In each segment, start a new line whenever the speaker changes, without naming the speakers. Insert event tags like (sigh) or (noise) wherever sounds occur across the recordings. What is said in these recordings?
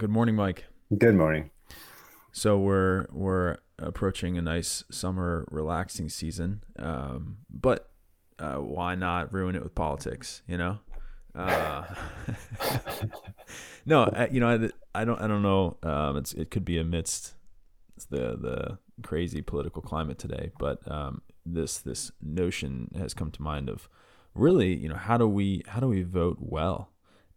Good morning, Mike.
Good morning.
So we're we're approaching a nice summer relaxing season, um, but uh, why not ruin it with politics? You know. Uh, (laughs) no, I, you know, I, I don't I don't know. Um, it's it could be amidst the the crazy political climate today, but um, this this notion has come to mind of really, you know, how do we how do we vote well?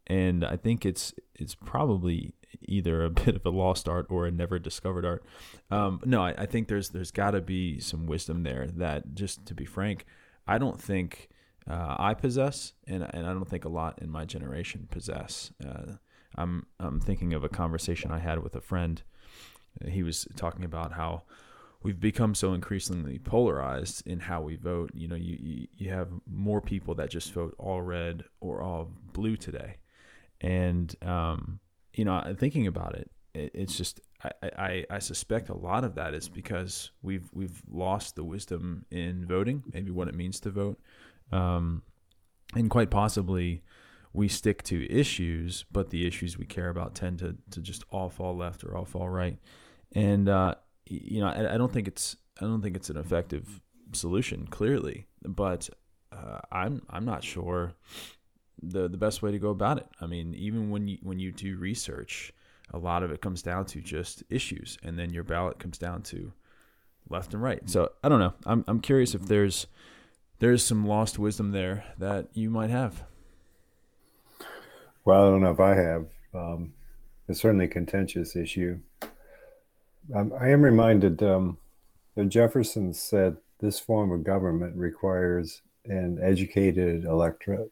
and I think it's it's probably either a (laughs) bit of a lost art or a never discovered art. Um, no, I, I, think there's there's got to be some wisdom there that just to be frank, I don't think uh, I possess, and and I don't think a lot in my generation possess. Uh, I'm I'm thinking of a conversation I had with a friend. He was talking about how we've become so increasingly polarized in how we vote. You know, you, you, have more people that just vote all red or all blue today and um, you know, thinking about it, it it's just I, I, I suspect a lot of that is because we've we've lost the wisdom in voting, maybe what it means to vote, um, and quite possibly we stick to issues, but the issues we care about tend to to just all fall left or all fall right, and uh, you know I, I don't think it's I don't think it's an effective solution clearly, but uh, I'm I'm not sure the the best way to go about it. I mean, even when you when you do research, a lot of it comes down to just issues, and then your ballot comes down to left and right. So I don't know. I'm I'm curious if there's there's some lost wisdom there that you might have.
Well, I don't know if I have. Um, it's certainly a contentious issue. Um, I am reminded um, that Jefferson said this form of government requires an educated electorate.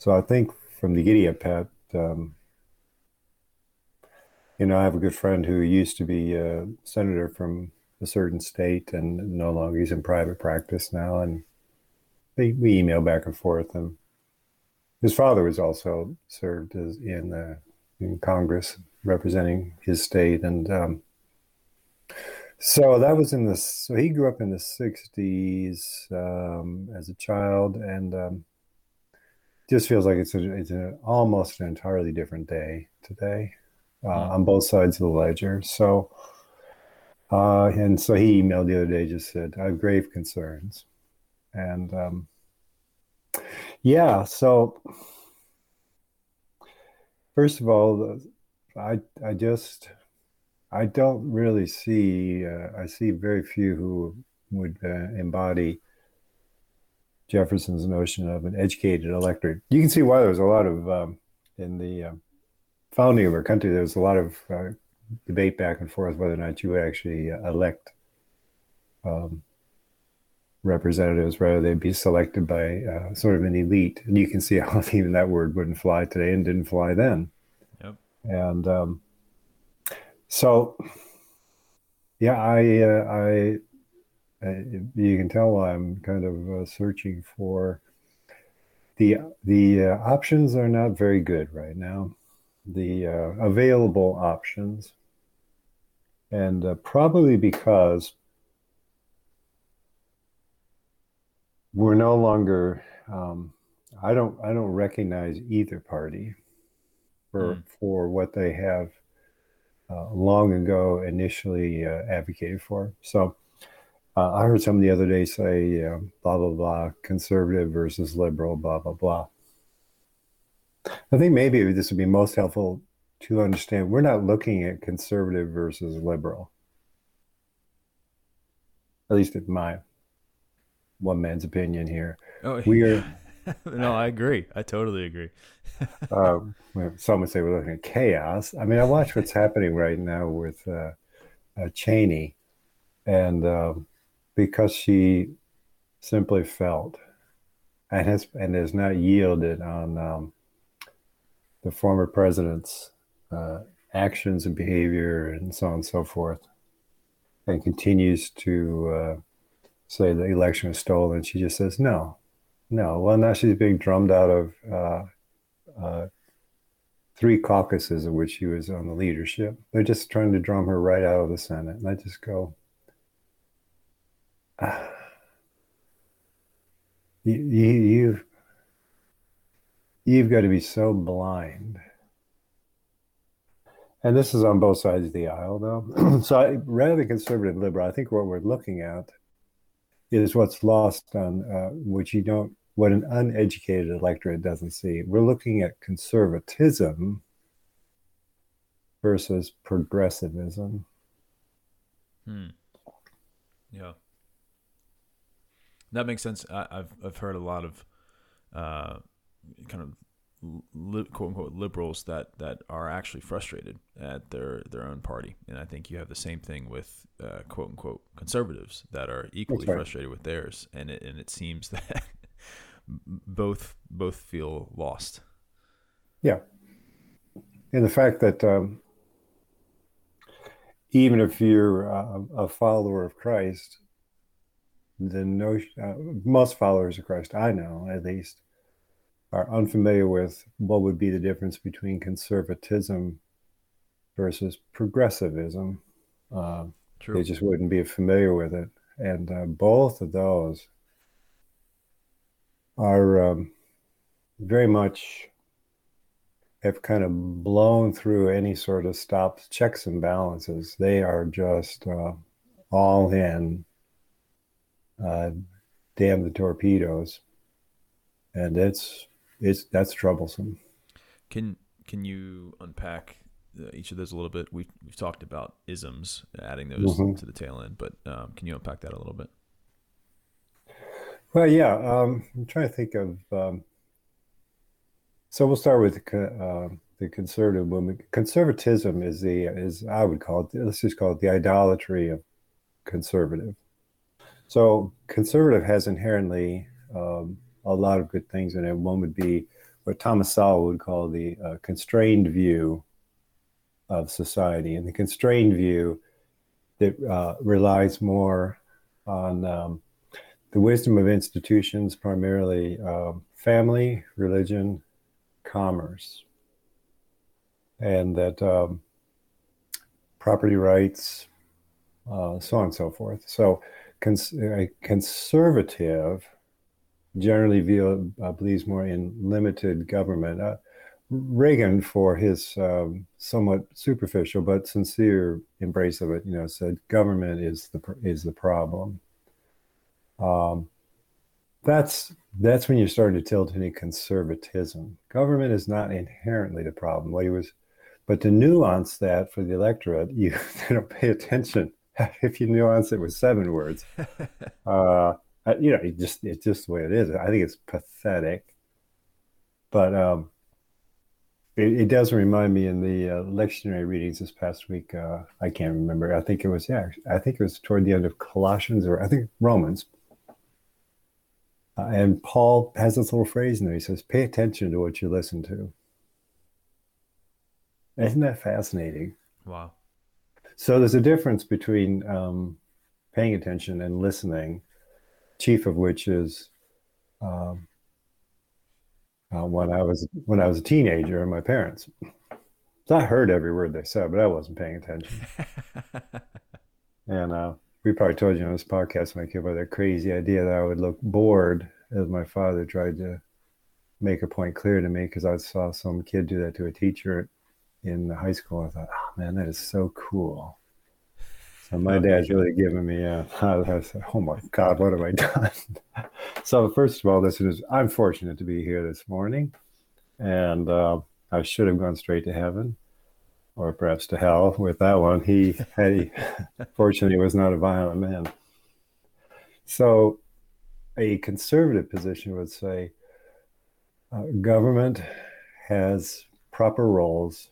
So I think from the giddy up, Pat, um, you know, I have a good friend who used to be a senator from a certain state and no longer he's in private practice now. And we, we email back and forth. And his father was also served as in, uh, in Congress representing his state. And um, so that was in the, so he grew up in the 60s um, as a child. And um, just feels like it's a, it's a, almost an entirely different day today uh, mm. on both sides of the ledger. So, uh, and so he emailed the other day, just said, I have grave concerns. And um, yeah, so first of all, I, I just, I don't really see, uh, I see very few who would uh, embody Jefferson's notion of an educated electorate. You can see why there was a lot of um, in the uh, founding of our country. There was a lot of uh, debate back and forth whether or not you would actually uh, elect um, representatives, whether they'd be selected by uh, sort of an elite. And you can see how (laughs) even that word wouldn't fly today and didn't fly then.
Yep.
And um, so, yeah, I uh, I you can tell I'm kind of uh, searching for the the uh, options are not very good right now. The uh, available options, and uh, probably because we're no longer. Um, I don't. I don't recognize either party for mm. for what they have uh, long ago initially advocated for. So uh, I heard somebody the other day say, uh, blah, blah, blah, conservative versus liberal, blah, blah, blah. I think maybe this would be most helpful to understand we're not looking at conservative versus liberal. At least in my one man's opinion here.
Oh, we are. (laughs) no, I agree. I totally agree. (laughs)
uh, some would say we're looking at chaos. I mean, I watch what's happening right now with uh, uh Cheney, and um, because she simply felt and has and has not yielded on um, the former president's uh, actions and behavior and so on and so forth, and continues to uh, say the election was stolen. She just says no, no. Well, now she's being drummed out of uh, uh three caucuses of which she was on the leadership. They're just trying to drum her right out of the Senate, and I just go. You, you, you've you've got to be so blind. And this is on both sides of the aisle, though. (clears throat) so, I, rather than conservative liberal, I think what we're looking at is what's lost on uh, which you don't, what an uneducated electorate doesn't see. We're looking at conservatism versus progressivism.
Hmm. Yeah that makes sense. I, have I've heard a lot of uh, kind of li- quote unquote liberals that that are actually frustrated at their their own party, and I think you have the same thing with uh, quote unquote conservatives that are equally right. frustrated with theirs, and it and it seems (laughs) that both both feel lost.
Yeah, and the fact that um, even if you're a, a follower of Christ, the notion uh, most followers of Christ I know at least are unfamiliar with what would be the difference between conservatism versus progressivism. Uh, they just wouldn't be familiar with it, and uh, both of those are um, very much have kind of blown through any sort of stops, checks and balances. They are just uh, all in uh, damn the torpedoes, and it's it's that's troublesome.
Can can you unpack uh, each of those a little bit? We've we've talked about isms, adding those mm-hmm. to the tail end, but um, can you unpack that a little bit?
Well, yeah, um, I'm trying to think of. Um, so we'll start with uh, the conservative movement. Conservatism is the is I would call it. Let's just call it the idolatry of conservative. So conservative has inherently um, a lot of good things in it. One would be what Thomas Sowell would call the uh, constrained view of society, and the constrained view that uh, relies more on um, the wisdom of institutions, primarily uh, family, religion, commerce, and that um, property rights, uh, so on and so forth. So cons- a conservative generally view, uh, believes more in limited government. Uh, Reagan, for his um, somewhat superficial but sincere embrace of it, you know, said government is the is the problem. Um, that's that's when you're starting to tilt into conservatism. Government is not inherently the problem. What he was, but to nuance that for the electorate, (laughs) you don't pay attention (laughs) if you nuance it with seven words. (laughs) uh, you know, it just it's just the way it is. I think it's pathetic, but um, it, it, does remind me in the uh, lectionary readings this past week. Uh, I can't remember. I think it was yeah. I think it was toward the end of Colossians or I think Romans. Uh, and Paul has this little phrase in there. He says, "Pay attention to what you listen to." Isn't that fascinating?
Wow.
So there's a difference between um, paying attention and listening, chief of which is um, uh, when I was when I was a teenager and my parents. So I heard every word they said, but I wasn't paying attention. (laughs) and uh, we probably told you on this podcast, my kid, about that crazy idea that I would look bored as my father tried to make a point clear to me because I saw some kid do that to a teacher in high school. I thought, man, that is so cool. So my dad's really giving me a, (laughs) I said, oh my God, what have I done? (laughs) so first of all, listeners, I'm fortunate to be here this morning. And uh, I should have gone straight to heaven or perhaps to hell with that one. He, (laughs) he fortunately was not a violent man. So a conservative position would say uh, government has proper roles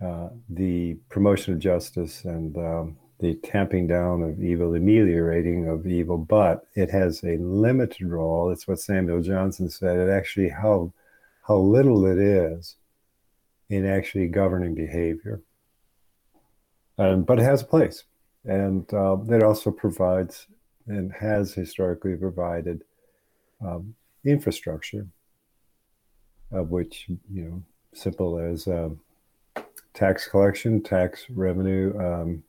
uh, the promotion of justice and um, the tamping down of evil, ameliorating of evil, but it has a limited role. It's what Samuel Johnson said. It actually how how little it is in actually governing behavior. Um, but it has a place, and uh, it also provides and has historically provided um, infrastructure, of which you know simple as um, tax collection, tax revenue, um,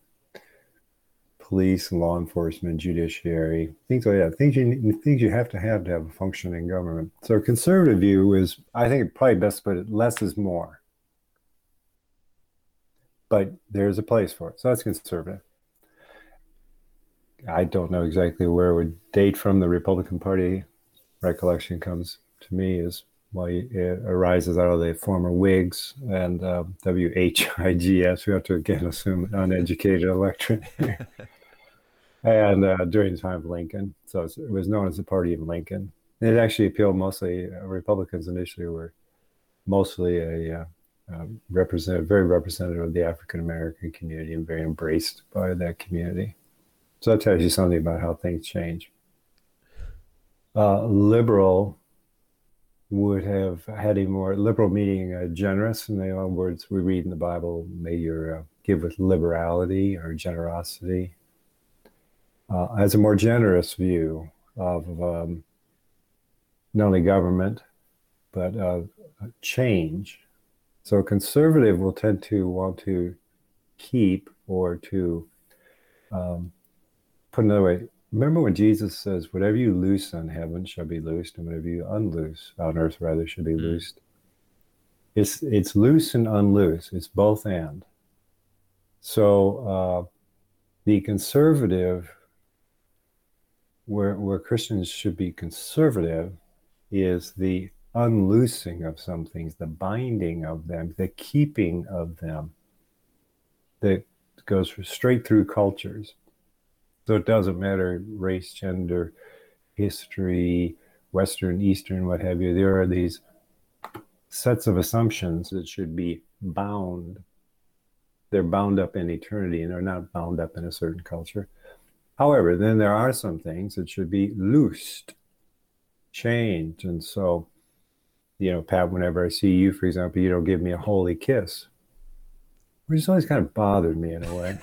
police, law enforcement, judiciary, things like that. Things you things you have to have to have a functioning government. So conservative view is, I think, probably best put it: less is more. But there's a place for it. So that's conservative. I don't know exactly where it would date from. The Republican Party recollection comes to me is well, it arises out of the former Whigs and uh, WHIGS. We have to again assume an uneducated electorate. (laughs) and uh, during the time of Lincoln, so it was known as the Party of Lincoln. It actually appealed mostly uh, Republicans initially were mostly a uh, uh, representative, very representative of the African American community and very embraced by that community. So that tells you something about how things change. Uh, liberal would have had a more liberal meaning uh, generous in the words we read in the bible may you uh, give with liberality or generosity uh, as a more generous view of um, not only government but of change. So a conservative will tend to want to keep or to um, put another way Remember when Jesus says, "Whatever you loose on heaven shall be loosed, and whatever you unloose on earth, rather, should be mm. loosed." It's it's loose and unloose. It's both and. So uh, the conservative, where where Christians should be conservative, is the unloosing of some things, the binding of them, the keeping of them. That goes straight through cultures so it doesn't matter race, gender, history, Western, Eastern, what have you. There are these sets of assumptions that should be bound. They're bound up in eternity and they're not bound up in a certain culture. However, then there are some things that should be loosed, changed. And so, you know, Pat, whenever I see you, for example, you don't give me a holy kiss, which has always kind of bothered me in a way.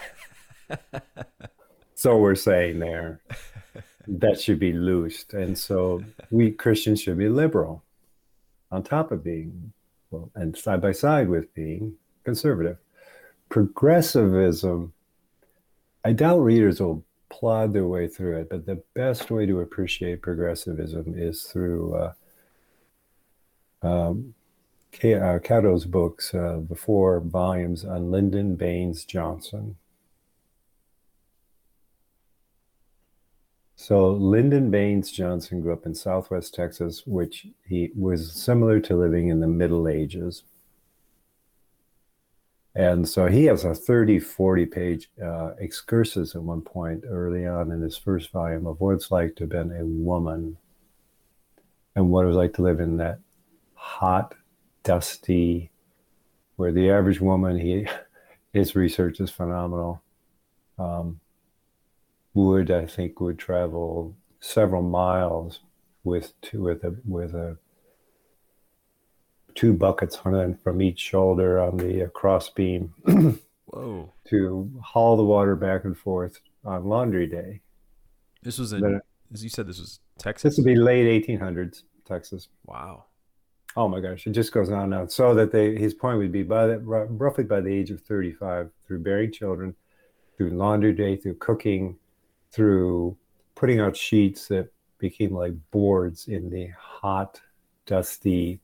(laughs) so we're saying there that should be loosed. And so we christians should be liberal on top of being well and side by side with being conservative. Progressivism i doubt readers will plod their way through it but the best way to appreciate progressivism is through uh, um, uh, Caro's books, uh, the four volumes on Lyndon Baines Johnson, So Lyndon Baines Johnson grew up in Southwest Texas, which he was similar to living in the Middle Ages. And so he has a 30, 40 page uh, excursus at one point early on in his first volume of what it's like to have been a woman and what it was like to live in that hot, dusty, where the average woman, he, (laughs) his research is phenomenal. Um, would I think would travel several miles with two, with a with a two buckets hung from each shoulder on the uh, cross beam. (clears throat)
Whoa!
To haul the water back and forth on laundry day.
This was in, as you said, this was Texas.
This would be late 1800s, Texas.
Wow.
Oh my gosh, it just goes on and on. So that they, his point would be by the, roughly by the age of 35, through bearing children, through laundry day, through cooking, through putting out sheets that became like boards in the hot, dusty,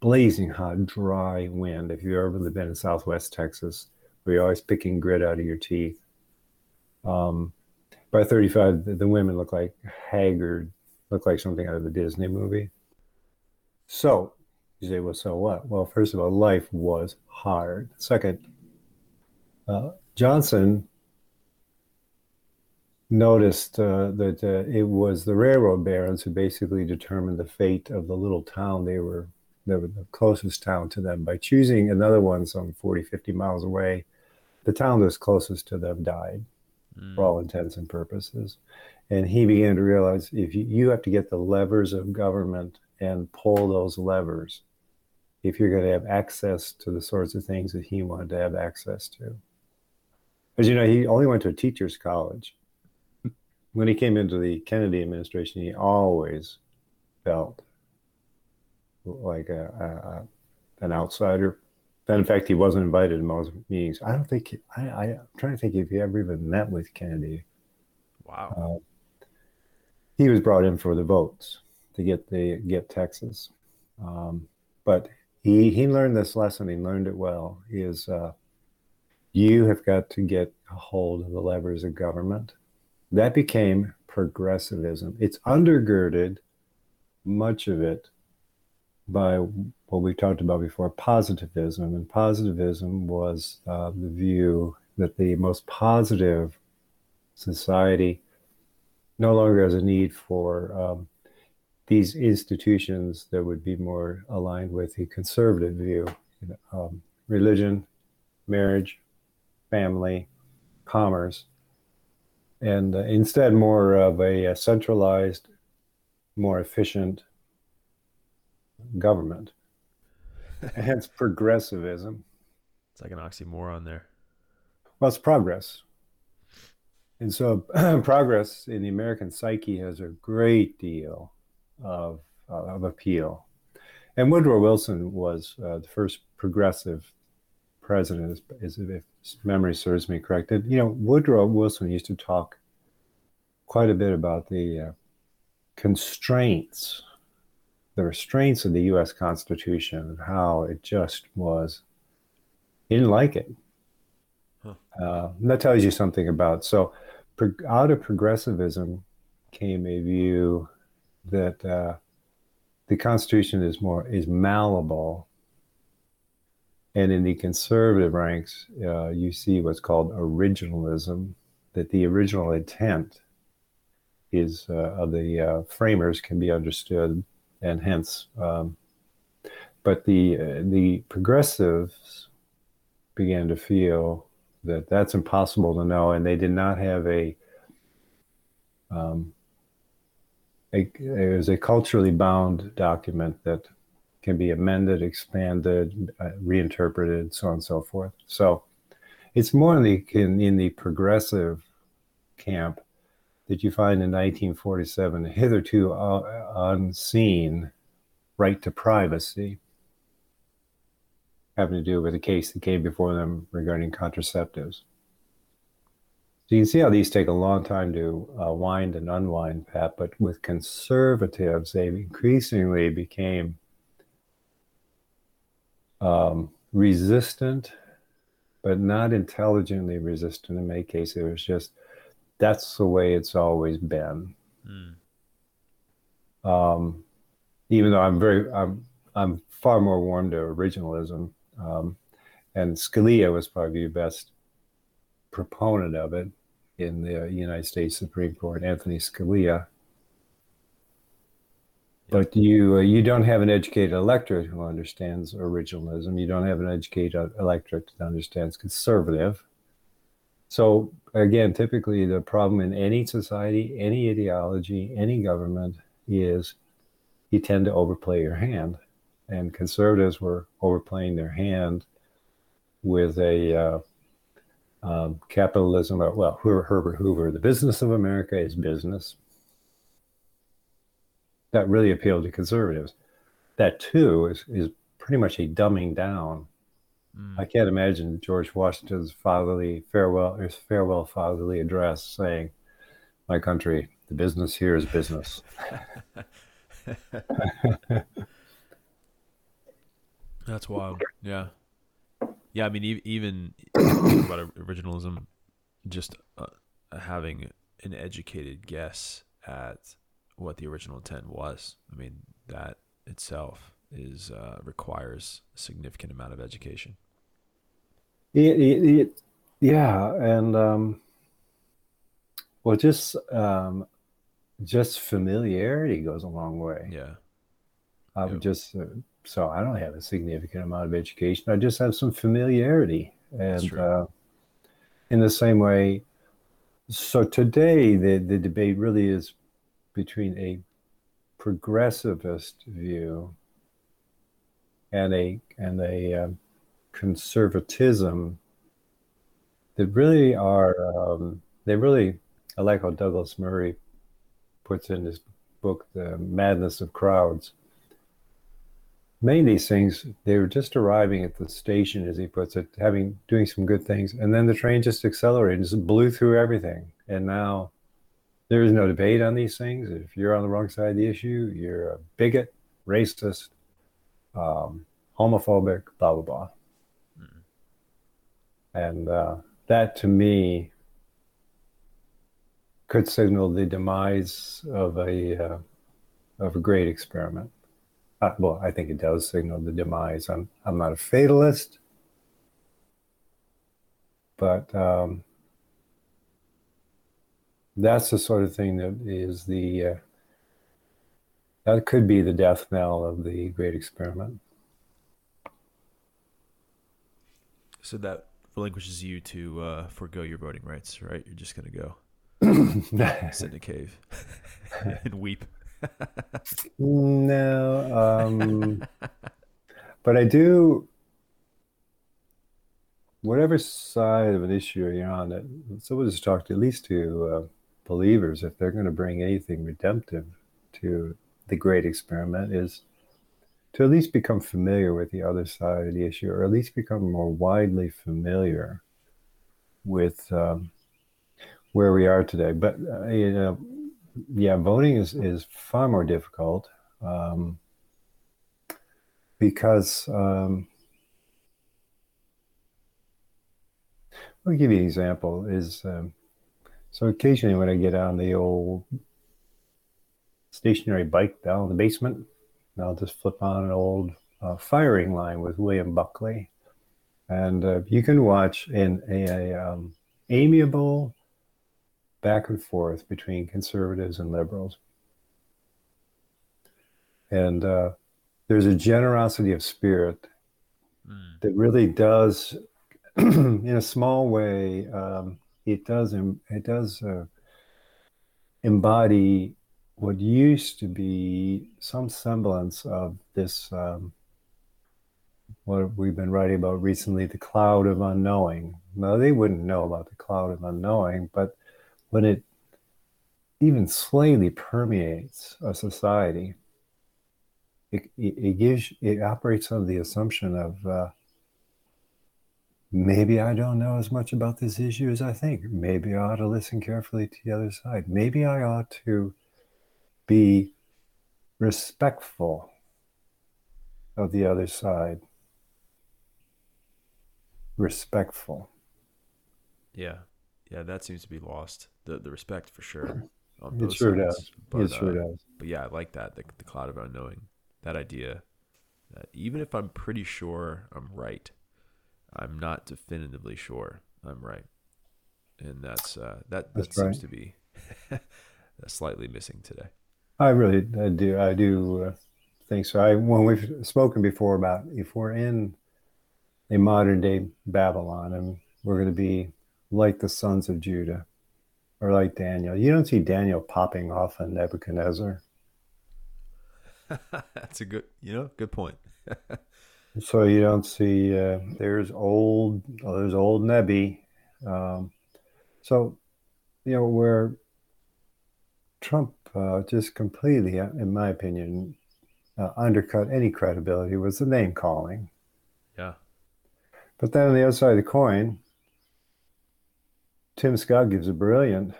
blazing hot, dry wind. If you've ever been in Southwest Texas, where you're always picking grit out of your teeth. Um, by 35, the, the women look like haggard, look like something out of a Disney movie. So, you say, well, so what? Well, first of all, life was hard. Second, uh, Johnson noticed uh, that uh, it was the railroad barons who basically determined the fate of the little town they were, they were the closest town to them by choosing another one some 40 50 miles away the town that was closest to them died mm. for all intents and purposes. And he began to realize if you, you have to get the levers of government and pull those levers if you're going to have access to the sorts of things that he wanted to have access to. As you know, he only went to a teacher's college. When he came into the Kennedy administration, he always felt like a, a, an outsider. And in fact, he wasn't invited to most meetings. I don't think, I, I, am trying to think if he ever even met with Kennedy.
Wow. Uh,
he was brought in for the votes to get the get Texas. Um, but he he learned this lesson. He learned it well. Is uh, you have got to get a hold of the levers of government. That became progressivism. It's undergirded much of it by what we talked about before, positivism. And positivism was uh, the view that the most positive society no longer has a need for um, these institutions that would be more aligned with the conservative view um, religion, marriage, family, commerce, and uh, instead more of a, a, centralized, more efficient government. (laughs) Hence progressivism.
It's like an oxymoron there.
Well, it's progress. And so (clears throat) progress in the American psyche has a great deal of, uh, of appeal. And Woodrow Wilson was uh, the first progressive president, as, if memory serves me correct. And, you know, Woodrow Wilson used to talk quite a bit about the uh, constraints, the restraints of the U.S. Constitution, and how it just was. He didn't like it. Huh. Uh, that tells you something about. So, out of progressivism came a view that uh, the Constitution is more is malleable, and in the conservative ranks, uh, you see what's called originalism. That the original intent is uh, of the uh, framers can be understood, and hence, um, but the uh, the progressives began to feel that that's impossible to know, and they did not have a um, a, it was a culturally bound document that can be amended, expanded, uh, reinterpreted, so on and so forth. So it's more in the in, in the progressive camp that you find in 1947 hitherto uh, unseen right to privacy having to do with a case that came before them regarding contraceptives. So you can see how these take a long time to uh, wind and unwind, Pat. But with conservatives, they increasingly became um, resistant, but not intelligently resistant in many cases. It was just that's the way it's always been. Mm. Um, even though I'm very, I'm, I'm far more warm to originalism. Um, and Scalia was probably the best proponent of it in the United States Supreme Court, Anthony Scalia. But you uh, you don't have an educated electorate who understands originalism. You don't have an educated electorate that understands conservative. So again, typically the problem in any society, any ideology, any government is you tend to overplay your hand, and conservatives were overplaying their hand with a uh, um, capitalism, well, Herbert Hoover, the business of America is business. That really appealed to conservatives. That too is, is pretty much a dumbing down. Mm. I can't imagine George Washington's fatherly farewell, his farewell fatherly address saying, "My country, the business here is business." (laughs)
That's wild. Yeah. Yeah, I mean, even about originalism, just uh, having an educated guess at what the original intent was. I mean, that itself is uh, requires a significant amount of education.
It, it, it, yeah, and um, well, just um, just familiarity goes a long way.
Yeah,
I would yep. just uh, so I don't have a significant amount of education. I just have some familiarity, and uh, in the same way, so today, the, the debate really is between a progressivist view and a and a um, conservatism that really are um, they really I like how Douglas Murray puts in his book The Madness of Crowds. Many of these things they were just arriving at the station, as he puts it, having doing some good things, and then the train just accelerated, just blew through everything, and now there is no debate on these things. If you're on the wrong side of the issue, you're a bigot, racist, um, homophobic, blah blah blah. Mm. And uh, that to me could signal the demise of a uh, of a great experiment. Uh, well, I think it does signal the demise. I'm I'm not a fatalist, but um, that's the sort of thing that is the uh, that could be the death knell of the great experiment.
So that relinquishes you to uh, forego your voting rights, right? You're just going to go (laughs) sit in a cave (laughs) and weep.
no, um, but I do. Whatever side of an issue you're on, it someone has talked at least to uh, believers if they're going to bring anything redemptive to the great experiment is to at least become familiar with the other side of the issue, or at least become more widely familiar with um, where we are today. But uh, you know, yeah, voting is is far more difficult um, because. Um, I'll give you an example. Is um, so occasionally when I get on the old stationary bike down in the basement, I'll just flip on an old uh, firing line with William Buckley, and uh, you can watch in a, a um, amiable back and forth between conservatives and liberals, and uh, there's a generosity of spirit mm. that really does, (clears throat) in a small way. Um, it does it does uh, embody what used to be some semblance of this um, what we've been writing about recently the cloud of unknowing. Now they wouldn't know about the cloud of unknowing but when it even slightly permeates a society it, it, it gives it operates on the assumption of uh, maybe I don't know as much about this issue as I think. Maybe I ought to listen carefully to the other side. Maybe I ought to be respectful of the other side. Respectful.
Yeah. Yeah, that seems to be lost. The the respect for sure.
it sure sides. does. But, it sure uh, does.
But yeah, I like that. The, the cloud of unknowing. That idea that even if I'm pretty sure I'm right, I'm not definitively sure I'm right, and that's uh, that that seems to be (laughs) slightly missing today.
I really I do I do uh, think so. I when we've spoken before about if we're in a modern day Babylon and we're going to be like the sons of Judah or like Daniel. You don't see Daniel popping off on Nebuchadnezzar. (laughs)
That's a good, you know, good point. (laughs)
So you don't see uh, there's old oh, there's old Nebby. Um, so you know where Trump uh, just completely, uh, in my opinion, uh, undercut any credibility was the name calling.
Yeah.
But then on the other side of the coin, Tim Scott gives a brilliant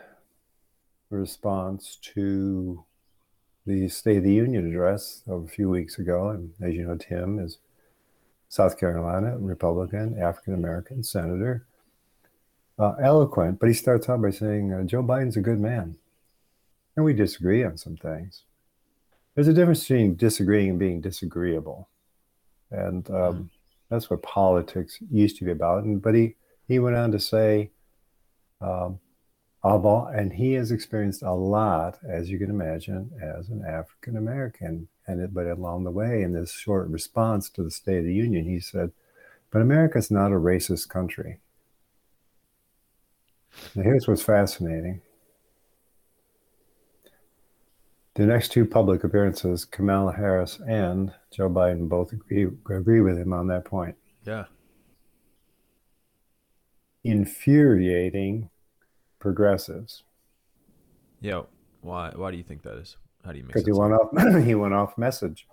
response to the State of the Union address of a few weeks ago. And as you know, Tim is South Carolina, Republican, African American senator. Uh, eloquent, but he starts out by saying uh, Joe Biden's a good man. And we disagree on some things. There's a difference between disagreeing and being disagreeable. And um, mm. that's what politics used to be about. And, but he, he went on to say, um, all, and he has experienced a lot, as you can imagine, as an African American. And it, but along the way, in this short response to the State of the Union, he said, "But America is not a racist country." Now, here's what's fascinating. The next two public appearances, Kamala Harris and Joe Biden both agree, agree with him on that point.
Yeah.
Infuriating progressives.
Yeah. Why? Why do you think that is? How do you make?
Because he went off. (clears throat) he went off message.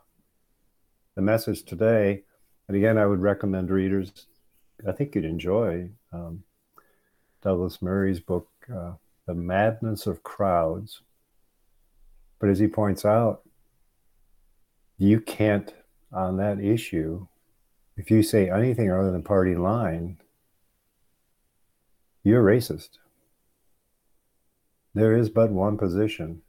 The message today, and again, I would recommend readers. I think you'd enjoy um, Douglas Murray's book, uh, "The Madness of Crowds." But as he points out, you can't on that issue. If you say anything other than party line, you're racist. There is but one position.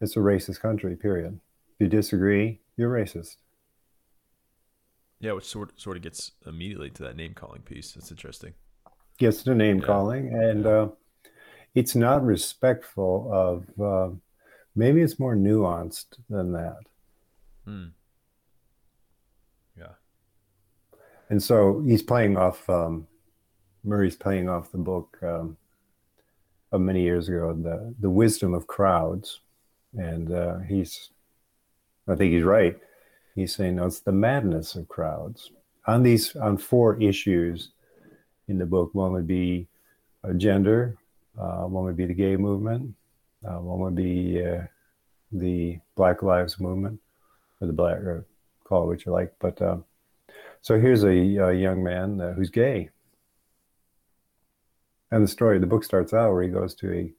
It's a racist country, period. If you disagree, you're racist.
Yeah, which sort sort of gets immediately to that name calling piece. That's interesting.
Gets to name yeah. calling, and uh, it's not respectful of. Uh, maybe it's more nuanced than that.
Hmm. Yeah.
And so he's playing off. Um, Murray's playing off the book um, of many years ago, the the wisdom of crowds, and uh, he's, I think he's right. He's saying no, it's the madness of crowds on these on four issues in the book. One would be uh, gender, uh, one would be the gay movement, uh, one would be uh, the Black Lives Movement, or the Black, or call it what you like. But um, so here's a, a young man uh, who's gay and the story, the book starts out where he goes to a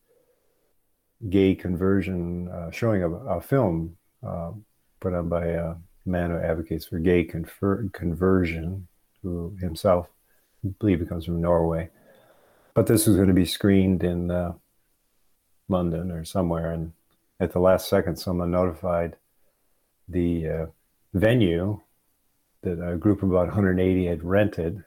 gay conversion uh, showing of a film uh, put on by a man who advocates for gay confer- conversion, who himself, I believe, comes from Norway. But this was going to be screened in uh, London or somewhere, and at the last second, someone notified the uh, venue that a group of about 180 had rented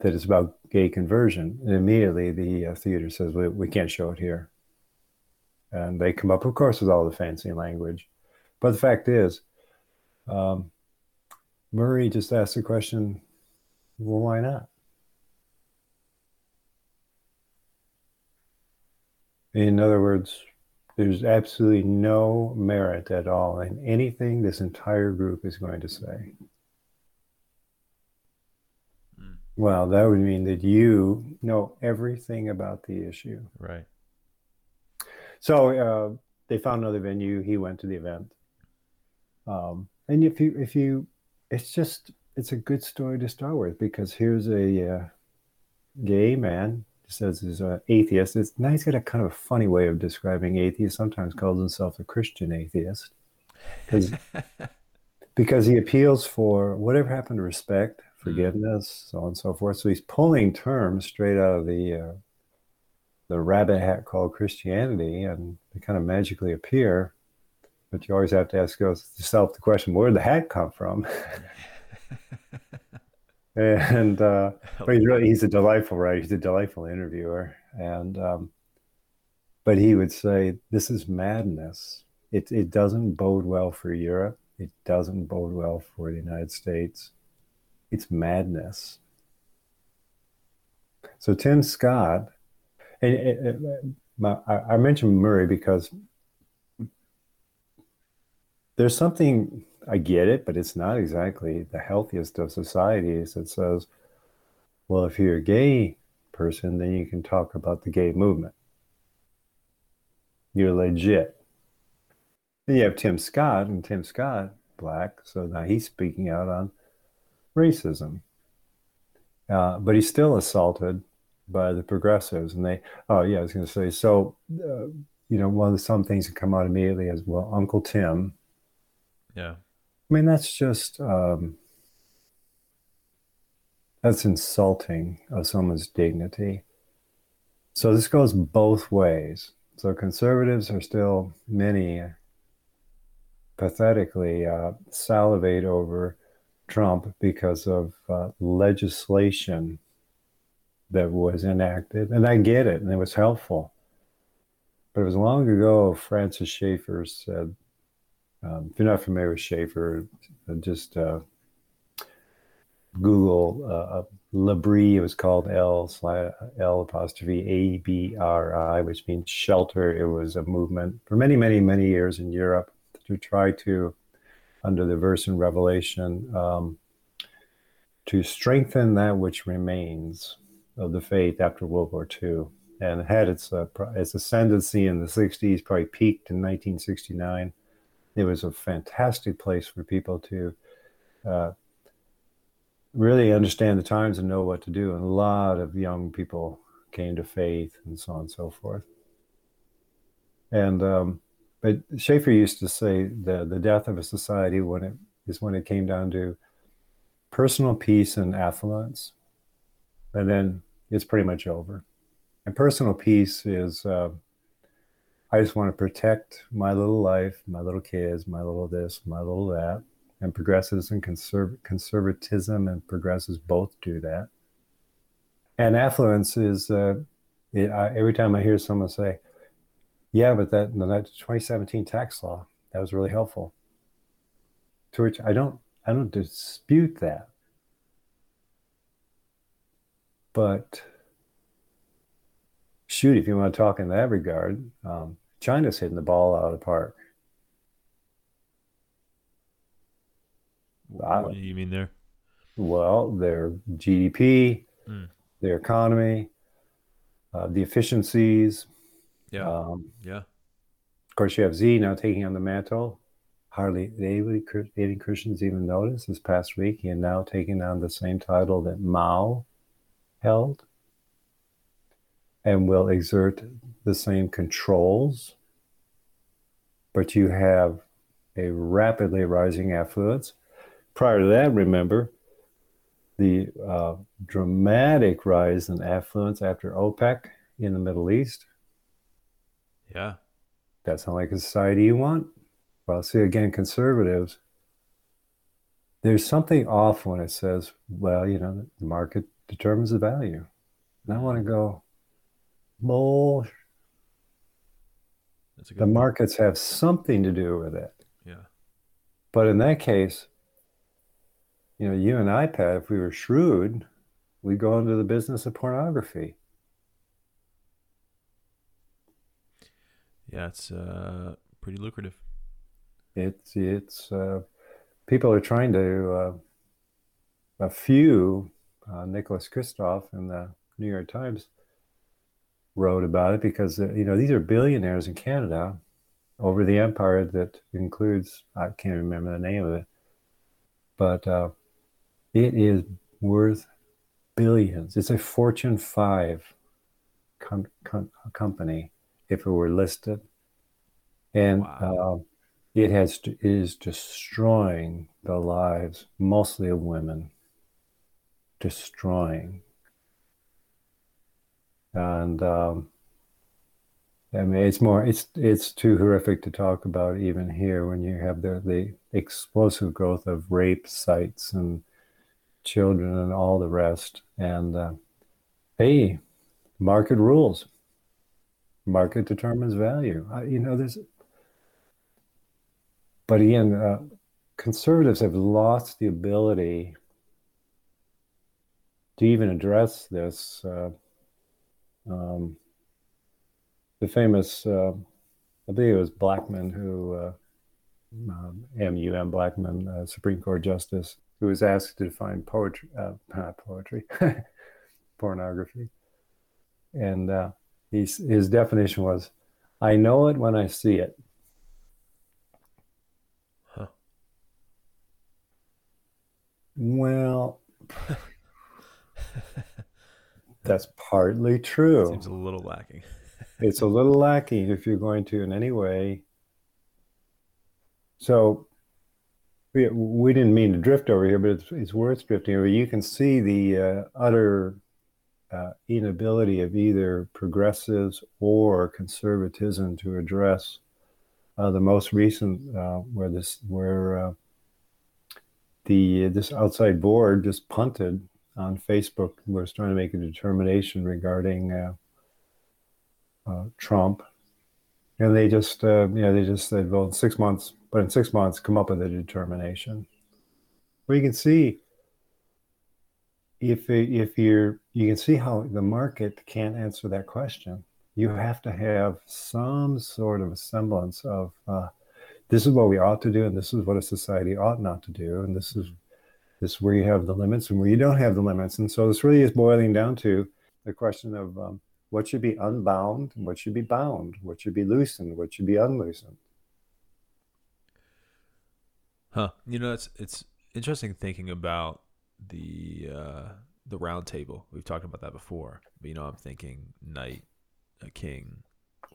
that it's about gay conversion. And immediately the uh, theater says, we, we can't show it here. And they come up, of course, with all the fancy language. But the fact is, um, Murray just asked the question, well, why not? In other words, there's absolutely no merit at all in anything this entire group is going to say. Well, that would mean that you know everything about the issue.
Right.
So uh, they found another venue. He went to the event. Um, and if you, if you, it's just, it's a good story to start with because here's a uh, gay man He says he's an atheist. It's now he's got a kind of a funny way of describing atheist. Sometimes calls himself a Christian atheist because (laughs) because he appeals for whatever happened to respect, forgiveness, so on and so forth. So he's pulling terms straight out of the uh, the rabbit hat called Christianity, and they kind of magically appear. But you always have to ask yourself the question: Where did the hat come from? (laughs) and uh, (laughs) but he's really he's a delightful writer. He's a delightful interviewer, and um, but he would say this is madness. It it doesn't bode well for Europe. It doesn't bode well for the United States it's madness. So Tim Scott, and, and my, I mentioned Murray because there's something I get it, but it's not exactly the healthiest of societies that says, well, if you're a gay person, then you can talk about the gay movement. You're legit. Then you have Tim Scott, and Tim Scott, black, so now he's speaking out on racism. Uh, but he's still assaulted by the progressives. And they, oh, yeah, I was going to say, so, uh, you know, one of the, some things that come out immediately is, well, Uncle Tim.
Yeah.
I mean, that's just, um, that's insulting of someone's dignity. So this goes both ways. So conservatives are still many pathetically uh, salivate over Trump because of uh, legislation that was enacted. And I get it, and it was helpful. But it was long ago, Francis Schaeffer said, um, if you're not familiar with Schaeffer, just uh, Google uh, L'Abri, it was called L L apostrophe A B R I, which means shelter. It was a movement for many, many, many years in Europe to try to, under the verse in Revelation, um, to strengthen that which remains of the faith after World War II. And had its, uh, its ascendancy in the 60s, probably peaked in 1969. It was a fantastic place for people to uh, really understand the times and know what to do. And a lot of young people came to faith and so on and so forth. And um, but Schaeffer used to say the the death of a society when it is when it came down to personal peace and affluence, and then it's pretty much over. And personal peace is uh, I just want to protect my little life, my little kids, my little this, my little that and progressives and conserv- conservatism and progressives both do that. And affluence is uh, it, I, every time I hear someone say, "Yeah, but that the 2017 tax law that was really helpful," to which I don't I don't dispute that, but shoot, if you want to talk in that regard, um, China's hitting the ball out of the park.
What do you mean there?
Well, their GDP, mm. their economy, uh, the efficiencies.
Yeah. Um, yeah.
Of course, you have Xi now taking on the mantle. Hardly any Christians even noticed this past week. He is now taking on the same title that Mao held and will exert the same controls. But you have a rapidly rising affluence prior to that, remember the uh, dramatic rise in affluence after OPEC in the Middle East.
Yeah.
That sound like a society you want? Well, see, again, conservatives, there's something off when it says, well, you know, the market determines the value. And I want to go, bull. The point. markets have something to do with it.
Yeah.
But in that case, you know, you and I, Pat, if we were shrewd, we'd go into the business of pornography.
Yeah, it's uh, pretty lucrative.
It's it's uh, people are trying to. Uh, a few, uh, Nicholas Kristof in the New York Times wrote about it because uh, you know these are billionaires in Canada over the empire that includes I can't remember the name of it, but uh, it is worth billions. It's a Fortune 5 com- com- company if it were listed. And wow. uh, it has to, is destroying the lives, mostly of women, destroying. And um, I mean, it's more, it's it's too horrific to talk about even here when you have the the explosive growth of rape sites and children and all the rest. And uh, hey, market rules. Market determines value. You know, there's. But again, uh, conservatives have lost the ability to even address this. Uh, um, the famous, uh, I believe it was Blackmun, who, uh, um, M.U.M. Blackmun, uh, Supreme Court Justice, who was asked to define poetry, uh, not poetry, (laughs) pornography. And uh, his, his definition was I know it when I see it.
Huh.
Well, (laughs) that's partly true.
Seems a little lacking.
it's a little lacking if you're going to, in any way. So, we, we didn't mean to drift over here, but it's, it's worth drifting over. You can see the uh, utter uh, inability of either progressives or conservatism to address uh, the most recent, uh, where this where uh, the this outside board just punted on Facebook was trying to make a determination regarding uh, Trump, and they just you know they just said, well, in six months but in six months come up with a determination. Well, you can see if if you're you can see how the market can't answer that question you have to have some sort of a semblance of uh, this is what we ought to do and this is what a society ought not to do and this is this is where you have the limits and where you don't have the limits. And so this really is boiling down to the question of um, what should be unbound what should be bound? What should be loosened? What should be unloosened?
Huh. You know it's it's interesting thinking about the uh the round table. We've talked about that before but you know i'm thinking knight a king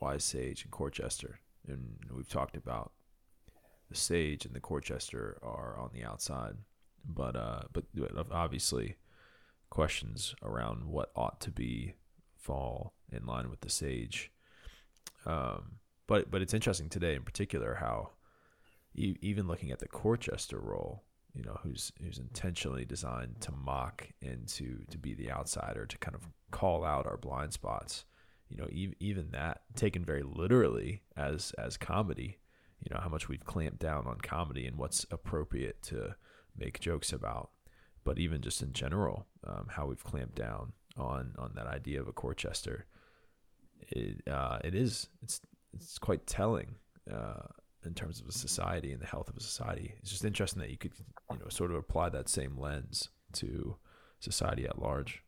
wise sage and court jester. And we've talked about the sage and the court jester are on the outside but uh but obviously questions around what ought to be fall in line with the sage. Um but but it's interesting today in particular how e- even looking at the court jester role you know who's who's intentionally designed to mock and to to be the outsider to kind of call out our blind spots you know even even that taken very literally as as comedy you know how much we've clamped down on comedy and what's appropriate to make jokes about but even just in general um, how we've clamped down on on that idea of a court jester it uh, it is it's it's quite telling uh, in terms of a society and the health of a society. It's just interesting that you could, you know, sort of apply that same lens to society at large.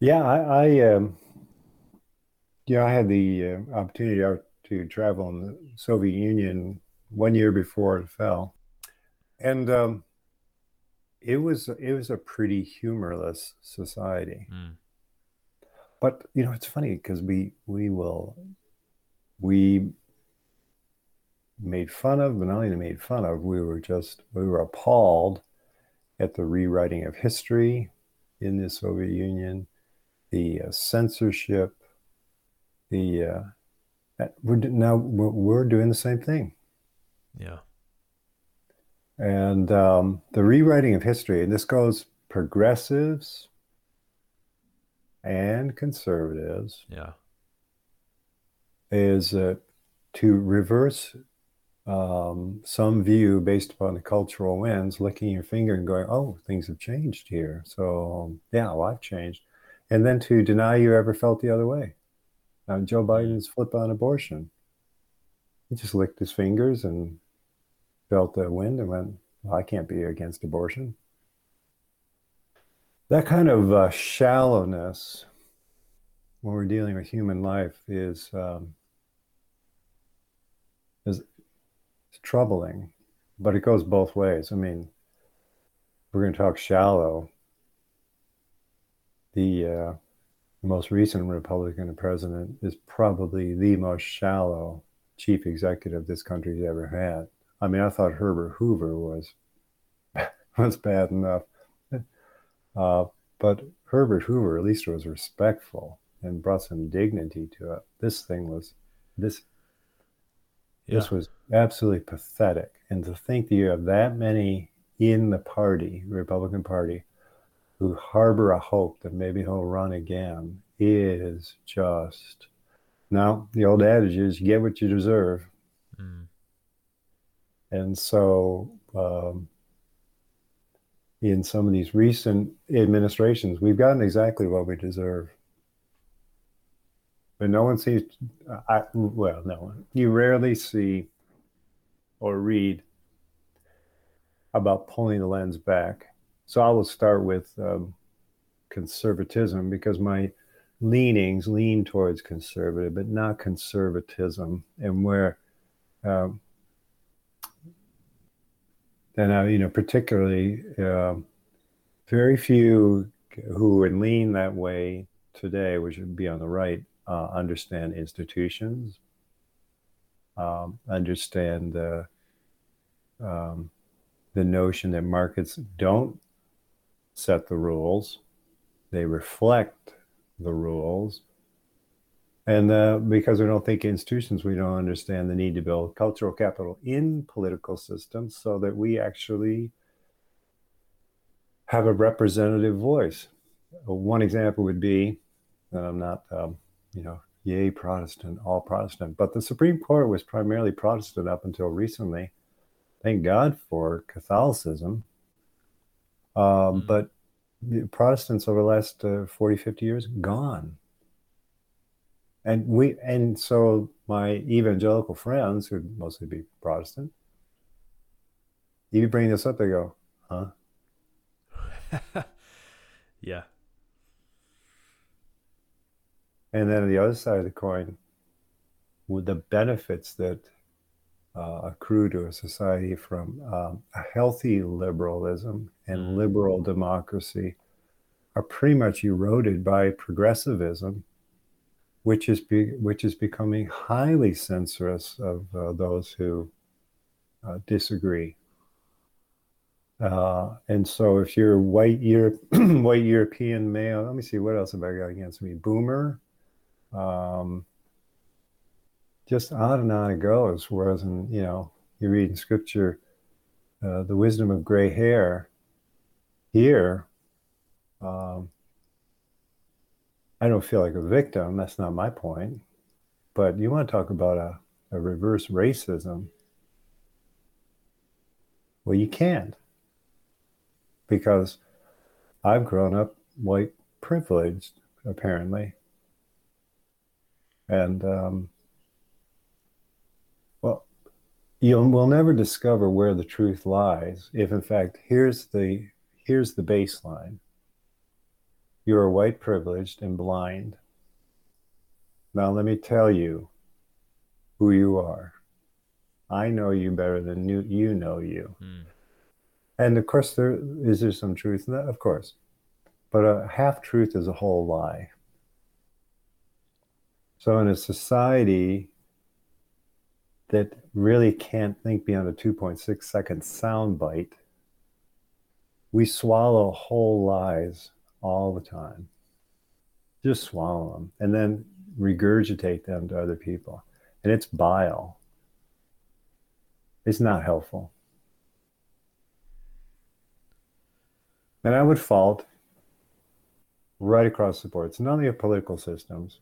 Yeah, I, I um, yeah, I had the uh, opportunity to travel in the Soviet Union one year before it fell, and um, it was it was a pretty humorless society. Mm. But you know, it's funny because we we will we made fun of, but not only made fun of, we were just, we were appalled at the rewriting of history in the Soviet Union, the uh, censorship, the, uh, we're, now we're doing the same thing.
Yeah.
And um, the rewriting of history, and this goes progressives and conservatives.
Yeah.
Is uh, to reverse um, some view based upon the cultural winds, licking your finger and going, "Oh, things have changed here." So um, yeah, well, I've changed, and then to deny you ever felt the other way. Now Joe Biden's flip on abortion. He just licked his fingers and felt the wind and went, well, "I can't be against abortion." That kind of uh, shallowness when we're dealing with human life is um, is troubling, but it goes both ways. I mean, we're going to talk shallow. The uh, most recent Republican president is probably the most shallow chief executive this country's ever had. I mean, I thought Herbert Hoover was (laughs) was bad enough, uh, but Herbert Hoover at least was respectful and brought some dignity to it. This thing was this yeah. This was absolutely pathetic. And to think that you have that many in the party, Republican Party, who harbor a hope that maybe he'll run again is just now the old adage is you get what you deserve. And so um, in some of these recent administrations, we've gotten exactly what we deserve but no one sees. I, well, no one. You rarely see or read about pulling the lens back. So I will start with um, conservatism because my leanings lean towards conservative, but not conservatism, and where. Um, and I, you know, particularly, uh, very few who would lean that way today, which would be on the right, uh, understand institutions, um, understand the um, the notion that markets don't set the rules; they reflect the rules. And uh, because we don't think institutions, we don't understand the need to build cultural capital in political systems so that we actually have a representative voice. One example would be, and I'm not um, you know, yay Protestant, all Protestant. But the Supreme Court was primarily Protestant up until recently. Thank God for Catholicism. Um, mm. But Protestants over the last uh, 40, 50 years, gone. And we, and so my evangelical friends, who mostly be Protestant, you bring this up, they go, huh? (laughs)
yeah.
And then on the other side of the coin, with the benefits that uh, accrue to a society from um, a healthy liberalism and mm. liberal democracy are pretty much eroded by progressivism, which is be, which is becoming highly censorious of uh, those who uh, disagree. Uh, and so, if you're white Europe, (clears throat) white European male, let me see what else have I got against me? Boomer, um, just on and on it goes. Whereas, in, you know, you read in scripture, uh, the wisdom of gray hair. Here, um, I don't feel like a victim. That's not my point. But you want to talk about a, a reverse racism? Well, you can't because I've grown up white privileged, apparently. And um, well, you will never discover where the truth lies if, in fact, here's the here's the baseline. You are white privileged and blind. Now let me tell you who you are. I know you better than you, you know you. Mm. And of course, there is there some truth in that, of course, but a half truth is a whole lie. So, in a society that really can't think beyond a 2.6 second sound bite, we swallow whole lies all the time. Just swallow them and then regurgitate them to other people. And it's bile. It's not helpful. And I would fault right across the board. It's not only our political systems,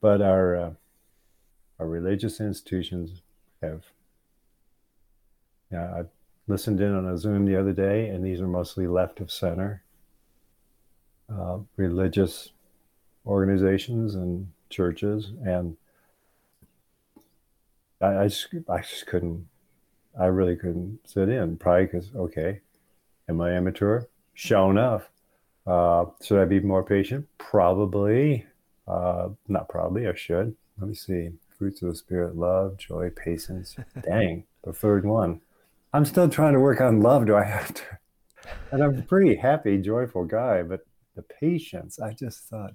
but our uh, our religious institutions have. Yeah, I listened in on a Zoom the other day, and these are mostly left of center uh, religious organizations and churches, and I, I just I just couldn't. I really couldn't sit in, probably because okay, am I immature? Show enough. Uh, should I be more patient? Probably. Uh, not probably, I should. Let me see. Fruits of the Spirit, love, joy, patience. (laughs) Dang, the third one. I'm still trying to work on love. Do I have to? And I'm a pretty happy, joyful guy, but the patience, I just thought,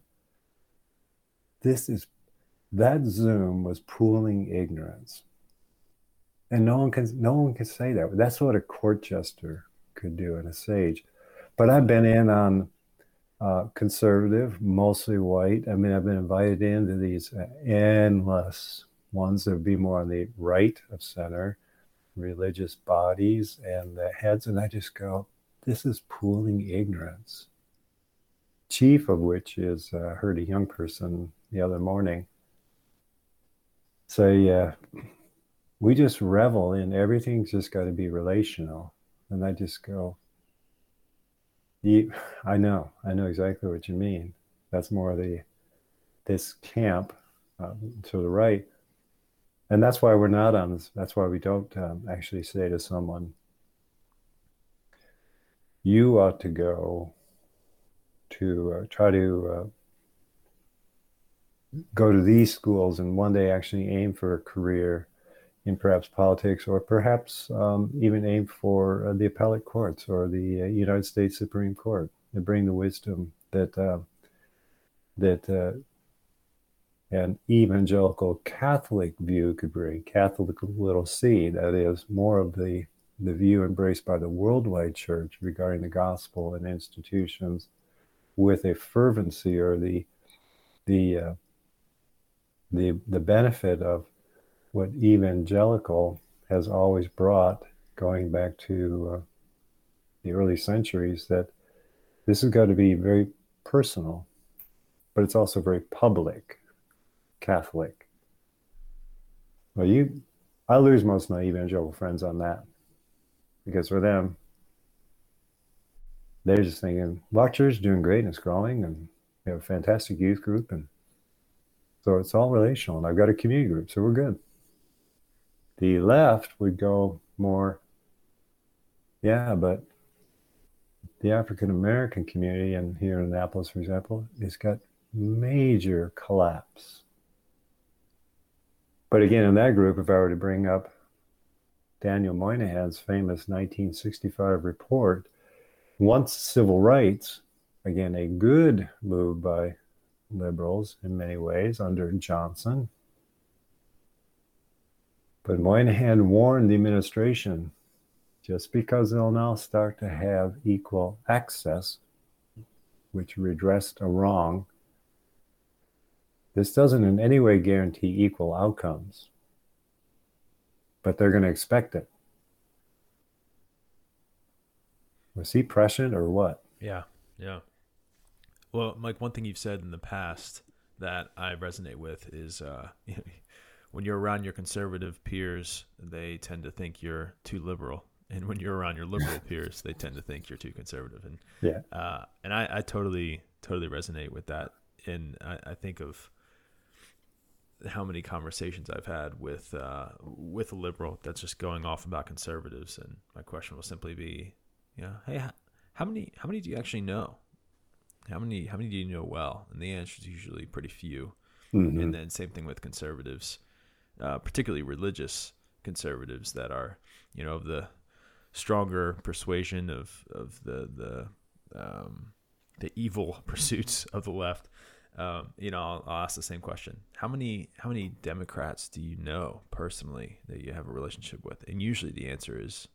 this is, that Zoom was pooling ignorance. And no one can, no one can say that. That's what a court jester could do and a sage. But I've been in on uh, conservative, mostly white. I mean, I've been invited into these endless ones that would be more on the right of center, religious bodies and the heads. And I just go, this is pooling ignorance. Chief of which is, uh, heard a young person the other morning say, uh, we just revel in everything's just got to be relational. And I just go, I know, I know exactly what you mean. That's more the this camp uh, to the right, and that's why we're not on this. That's why we don't um, actually say to someone, "You ought to go to uh, try to uh, go to these schools and one day actually aim for a career in perhaps politics or perhaps um, even aim for uh, the appellate courts or the uh, United States Supreme Court and bring the wisdom that uh, that uh, an evangelical Catholic view could bring, Catholic little c, that is more of the the view embraced by the worldwide church regarding the gospel and institutions with a fervency or the the uh, the the benefit of what evangelical has always brought, going back to uh, the early centuries, that this has got to be very personal, but it's also very public, Catholic. Well, you, I lose most of my evangelical friends on that, because for them, they're just thinking, "Well, church doing great and it's growing, and we have a fantastic youth group, and so it's all relational. And I've got a community group, so we're good." The left would go more, yeah, but the African American community, and here in Annapolis, for example, has got major collapse. But again, in that group, if I were to bring up Daniel Moynihan's famous 1965 report, once civil rights, again, a good move by liberals in many ways under Johnson. But Moynihan warned the administration just because they'll now start to have equal access, which redressed a wrong, this doesn't in any way guarantee equal outcomes, but they're going to expect it. Was he prescient or what?
Yeah, yeah. Well, Mike, one thing you've said in the past that I resonate with is uh, (laughs) when you're around your conservative peers, they tend to think you're too liberal, and when you're around your liberal (laughs) peers, they tend to think you're too conservative. And
yeah,
uh, and I, I totally totally resonate with that. And I, I think of how many conversations I've had with uh, with a liberal that's just going off about conservatives, and my question will simply be, you know, hey, how many how many do you actually know? How many how many do you know well? And the answer is usually pretty few. Mm-hmm. And then same thing with conservatives, uh, particularly religious conservatives that are, you know, of the stronger persuasion of of the the um, the evil (laughs) pursuits of the left um, you know, I'll, I'll, ask the same question: How many how many Democrats do you know personally that you have a relationship with? And usually the answer is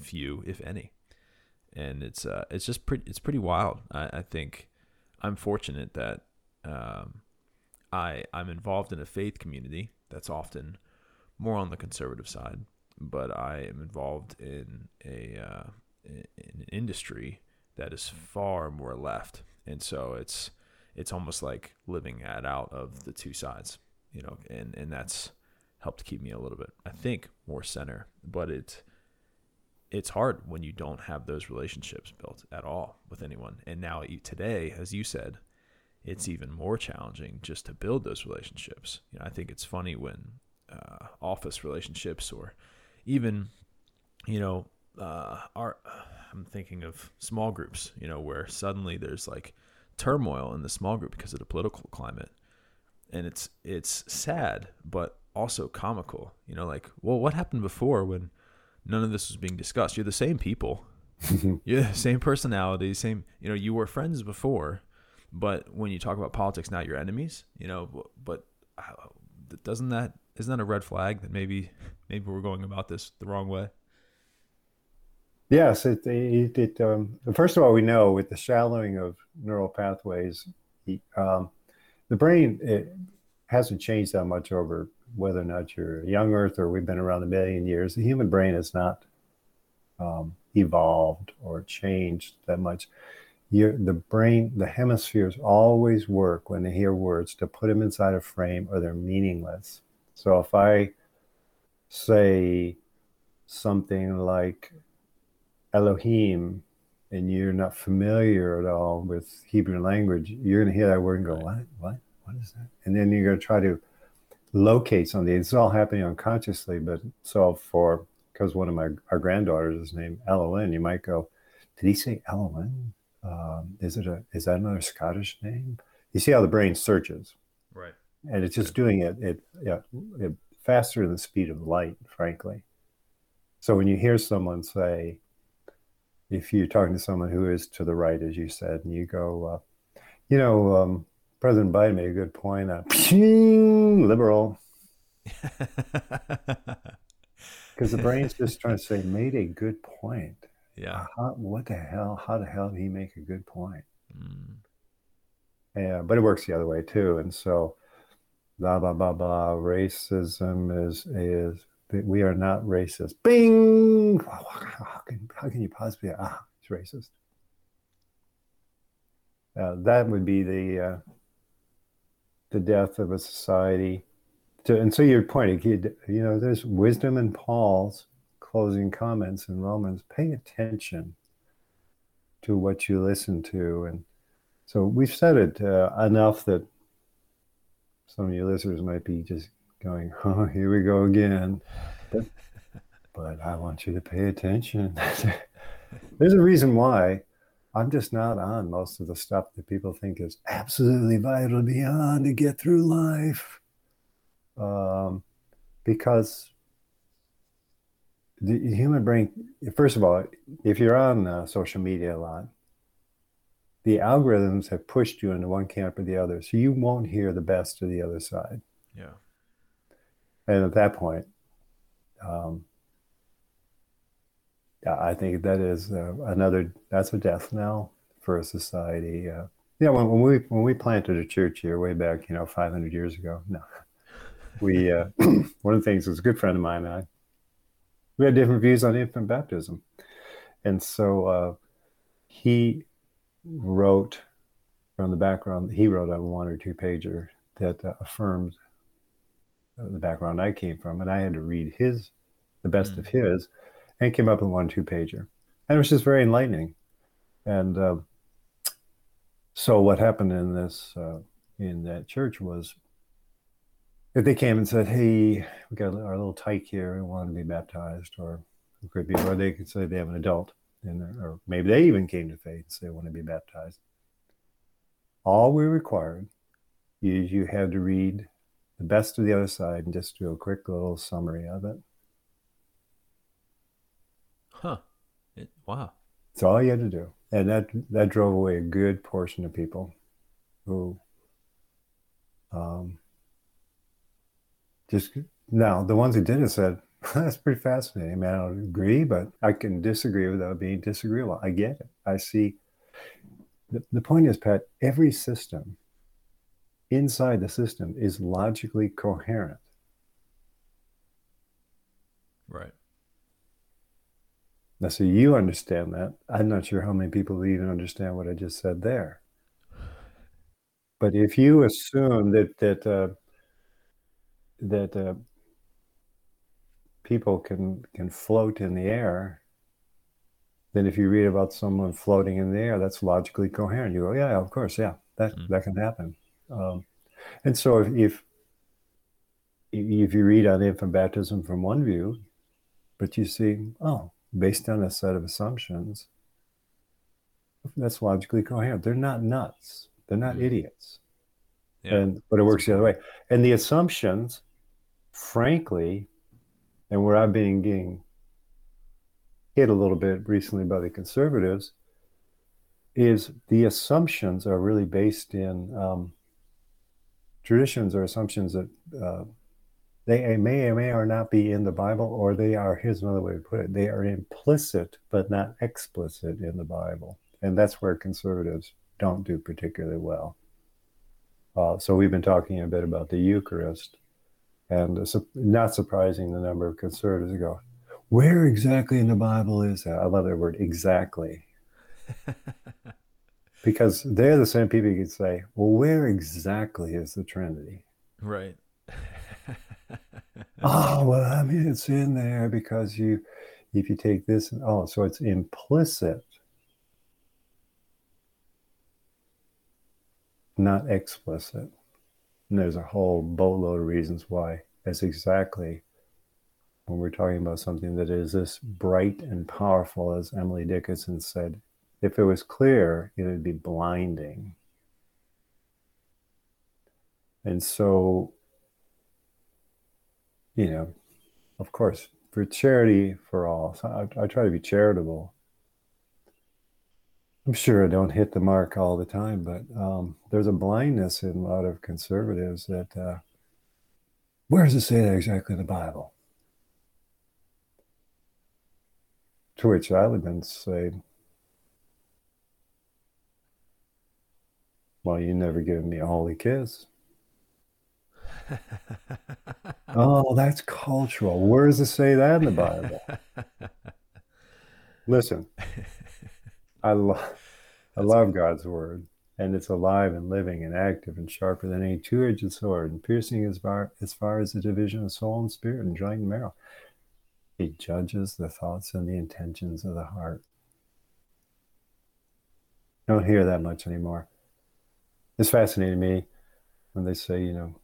few, if any. And it's uh, it's just pretty it's pretty wild. I, I think I'm fortunate that um, I I'm involved in a faith community that's often more on the conservative side, but I am involved in a uh, in an industry that is far more left, and so it's it's almost like living at out of the two sides, you know, and and that's helped keep me a little bit, I think, more center. But it it's hard when you don't have those relationships built at all with anyone. And now today, as you said, it's even more challenging just to build those relationships. You know, I think it's funny when uh, office relationships or even, you know, uh, our I'm thinking of small groups, you know, where suddenly there's like turmoil in the small group because of the political climate. And it's it's sad, but also comical. You know, like, well, what happened before when none of this was being discussed? You're the same people. (laughs) You're the same personality, same, you know, you were friends before, but when you talk about politics, now you're enemies, you know, but doesn't that, isn't that a red flag that maybe, maybe we're going about this the wrong way?
Yes, it, it, it um, first of all, we know with the shallowing of neural pathways, um, the brain it hasn't changed that much over whether or not you're young Earth or we've been around a million years. The human brain has not um, evolved or changed that much. You're, the brain, the hemispheres always work when they hear words to put them inside a frame or they're meaningless. So if I say something like Elohim and you're not familiar at all with Hebrew language, you're going to hear that word and go, what, what, what is that? And then you're going to try to locate something. It's all happening unconsciously, but so for, because one of my, our granddaughters is named Elowen, you might go, did he say Elowen? Um, is it a, is that another Scottish name? You see how the brain searches.
Right.
And it's just doing it, it, yeah, it faster than the speed of light, frankly. So when you hear someone say, if you're talking to someone who is to the right, as you said, and you go, uh, you know, um, President Biden made a good point. Uh, liberal. (laughs) Because the brain's just trying to say, made a good point.
Yeah.
How, what the hell? How the hell did he make a good point? Mm. Yeah, but it works the other way too. And so, blah blah blah blah. Racism is is we are not racist. Bing! How can, how can you possibly, ah, it's racist. Uh, that would be the uh, the death of a society. To, and so your point, you know, there's wisdom in Paul's closing comments in Romans. Pay attention to what you listen to. And so we've said it uh, enough that some of your listeners might be just going, (laughs) oh, here we go again. But I want you to pay attention. (laughs) There's a reason why I'm just not on most of the stuff that people think is absolutely vital to be on to get through life. Um, because the human brain, first of all, if you're on uh, social media a lot, the algorithms have pushed you into one camp or the other. So you won't hear the best of the other side.
Yeah.
And at that point, um, I think that is uh, another. That's a death knell for a society. Uh, yeah, when, when, we when we planted a church here way back, you know, 500 years ago. No, we uh, (clears throat) one of the things was a good friend of mine and I. We had different views on infant baptism, and so uh, he wrote from the background. He wrote a one or two pager that uh, affirmed the background I came from, and I had to read his the best mm. of his and came up with one two pager. And it was just very enlightening. And uh, so what happened in this uh, in that church was if they came and said, "Hey, we got our little tyke here, we want to be baptized," or could be, or they could say they have an adult, and or maybe they even came to faith and say they want to be baptized. All we required is you had to read the best of the other side and just do a quick little summary of it.
Huh. It, wow.
That's all you had to do. And that, that drove away a good portion of people who um, just now the ones who did it said, (laughs) that's pretty fascinating. I mean, I don't agree, but I can disagree without being disagreeable. I get it. I see. The, the point is, Pat, every system inside the system is logically coherent.
Right.
Now, so you understand that. I'm not sure how many people even understand what I just said there. But if you assume that that uh, that uh, people can can float in the air, then if you read about someone floating in the air, that's logically coherent. You go, yeah, of course, yeah, that mm-hmm. that can happen. Um, and so if, if if you read on infant baptism from one view, but you see, oh, based on a set of assumptions, that's logically coherent. They're not nuts. They're not mm-hmm. idiots. Yeah. And but it works the other way. And the assumptions, frankly, and where I've been getting hit a little bit recently by the conservatives, is the assumptions are really based in um, traditions or assumptions that uh, they may or may or not be in the Bible, or they are, here's another way to put it, they are implicit but not explicit in the Bible. And that's where conservatives don't do particularly well. Uh, so we've been talking a bit about the Eucharist, and it's not surprising the number of conservatives go, where exactly in the Bible is that? I love that word, exactly. (laughs) because they're the same people you could say, well, where exactly is the Trinity?
Right (laughs)
oh well i mean it's in there because you if you take this and oh so it's implicit. Not explicit. And there's a whole boatload of reasons why. That's exactly when we're talking about something that is this bright and powerful as emily dickinson said if it was clear it would be blinding. And so you know, of course, for charity for all. So I, I, try to be charitable. I'm sure I don't hit the mark all the time, but um, there's a blindness in a lot of conservatives that uh, where does it say that exactly in the Bible? To which I would then say, well, you never given me a holy kiss. Oh, that's cultural. Where does it say that in the Bible? Listen, I love I love God's word, and it's alive and living and active and sharper than any two-edged sword, and piercing as far as far as the division of soul and spirit and joint and marrow. It judges the thoughts and the intentions of the heart. Don't hear that much anymore. It's fascinating to me when they say, you know,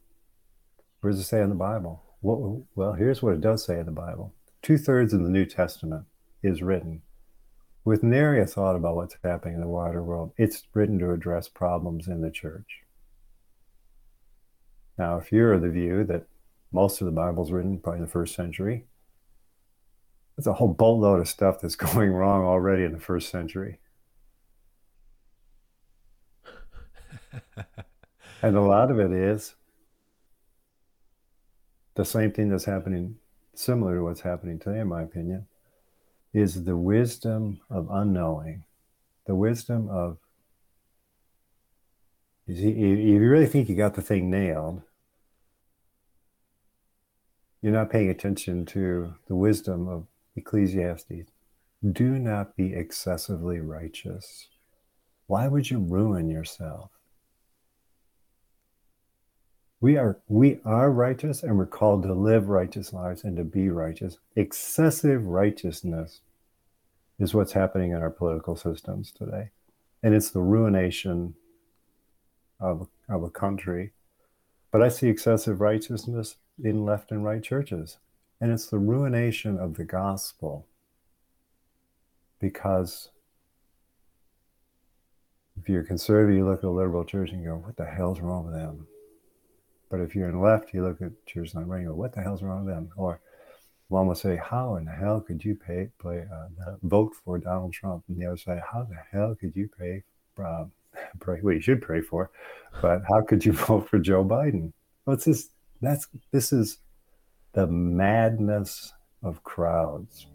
where does it say in the Bible? Well, well, here's what it does say in the Bible. Two thirds of the New Testament is written with nary a thought about what's happening in the wider world. It's written to address problems in the church. Now, if you're of the view that most of the Bible's written probably in the first century, there's a whole boatload of stuff that's (laughs) going wrong already in the first century. (laughs) and a lot of it is the same thing that's happening, similar to what's happening today, in my opinion, is the wisdom of unknowing, the wisdom of. If you really think you got the thing nailed, you're not paying attention to the wisdom of Ecclesiastes. Do not be excessively righteous. Why would you ruin yourself? We are we are righteous and we're called to live righteous lives and to be righteous. Excessive righteousness is what's happening in our political systems today. And it's the ruination of, of a country. But I see excessive righteousness in left and right churches. And it's the ruination of the gospel. Because if you're conservative, you look at a liberal church and go, what the hell's wrong with them? But if you're in left, you look at on the go, what the hell's wrong with them? Or one will say, how in the hell could you pay, play, uh, vote for Donald Trump? And the other say, how the hell could you pay, uh, (laughs) pray, well, you should pray for, but how could you (laughs) vote for Joe Biden? Well, it's this, that's, this is the madness of crowds.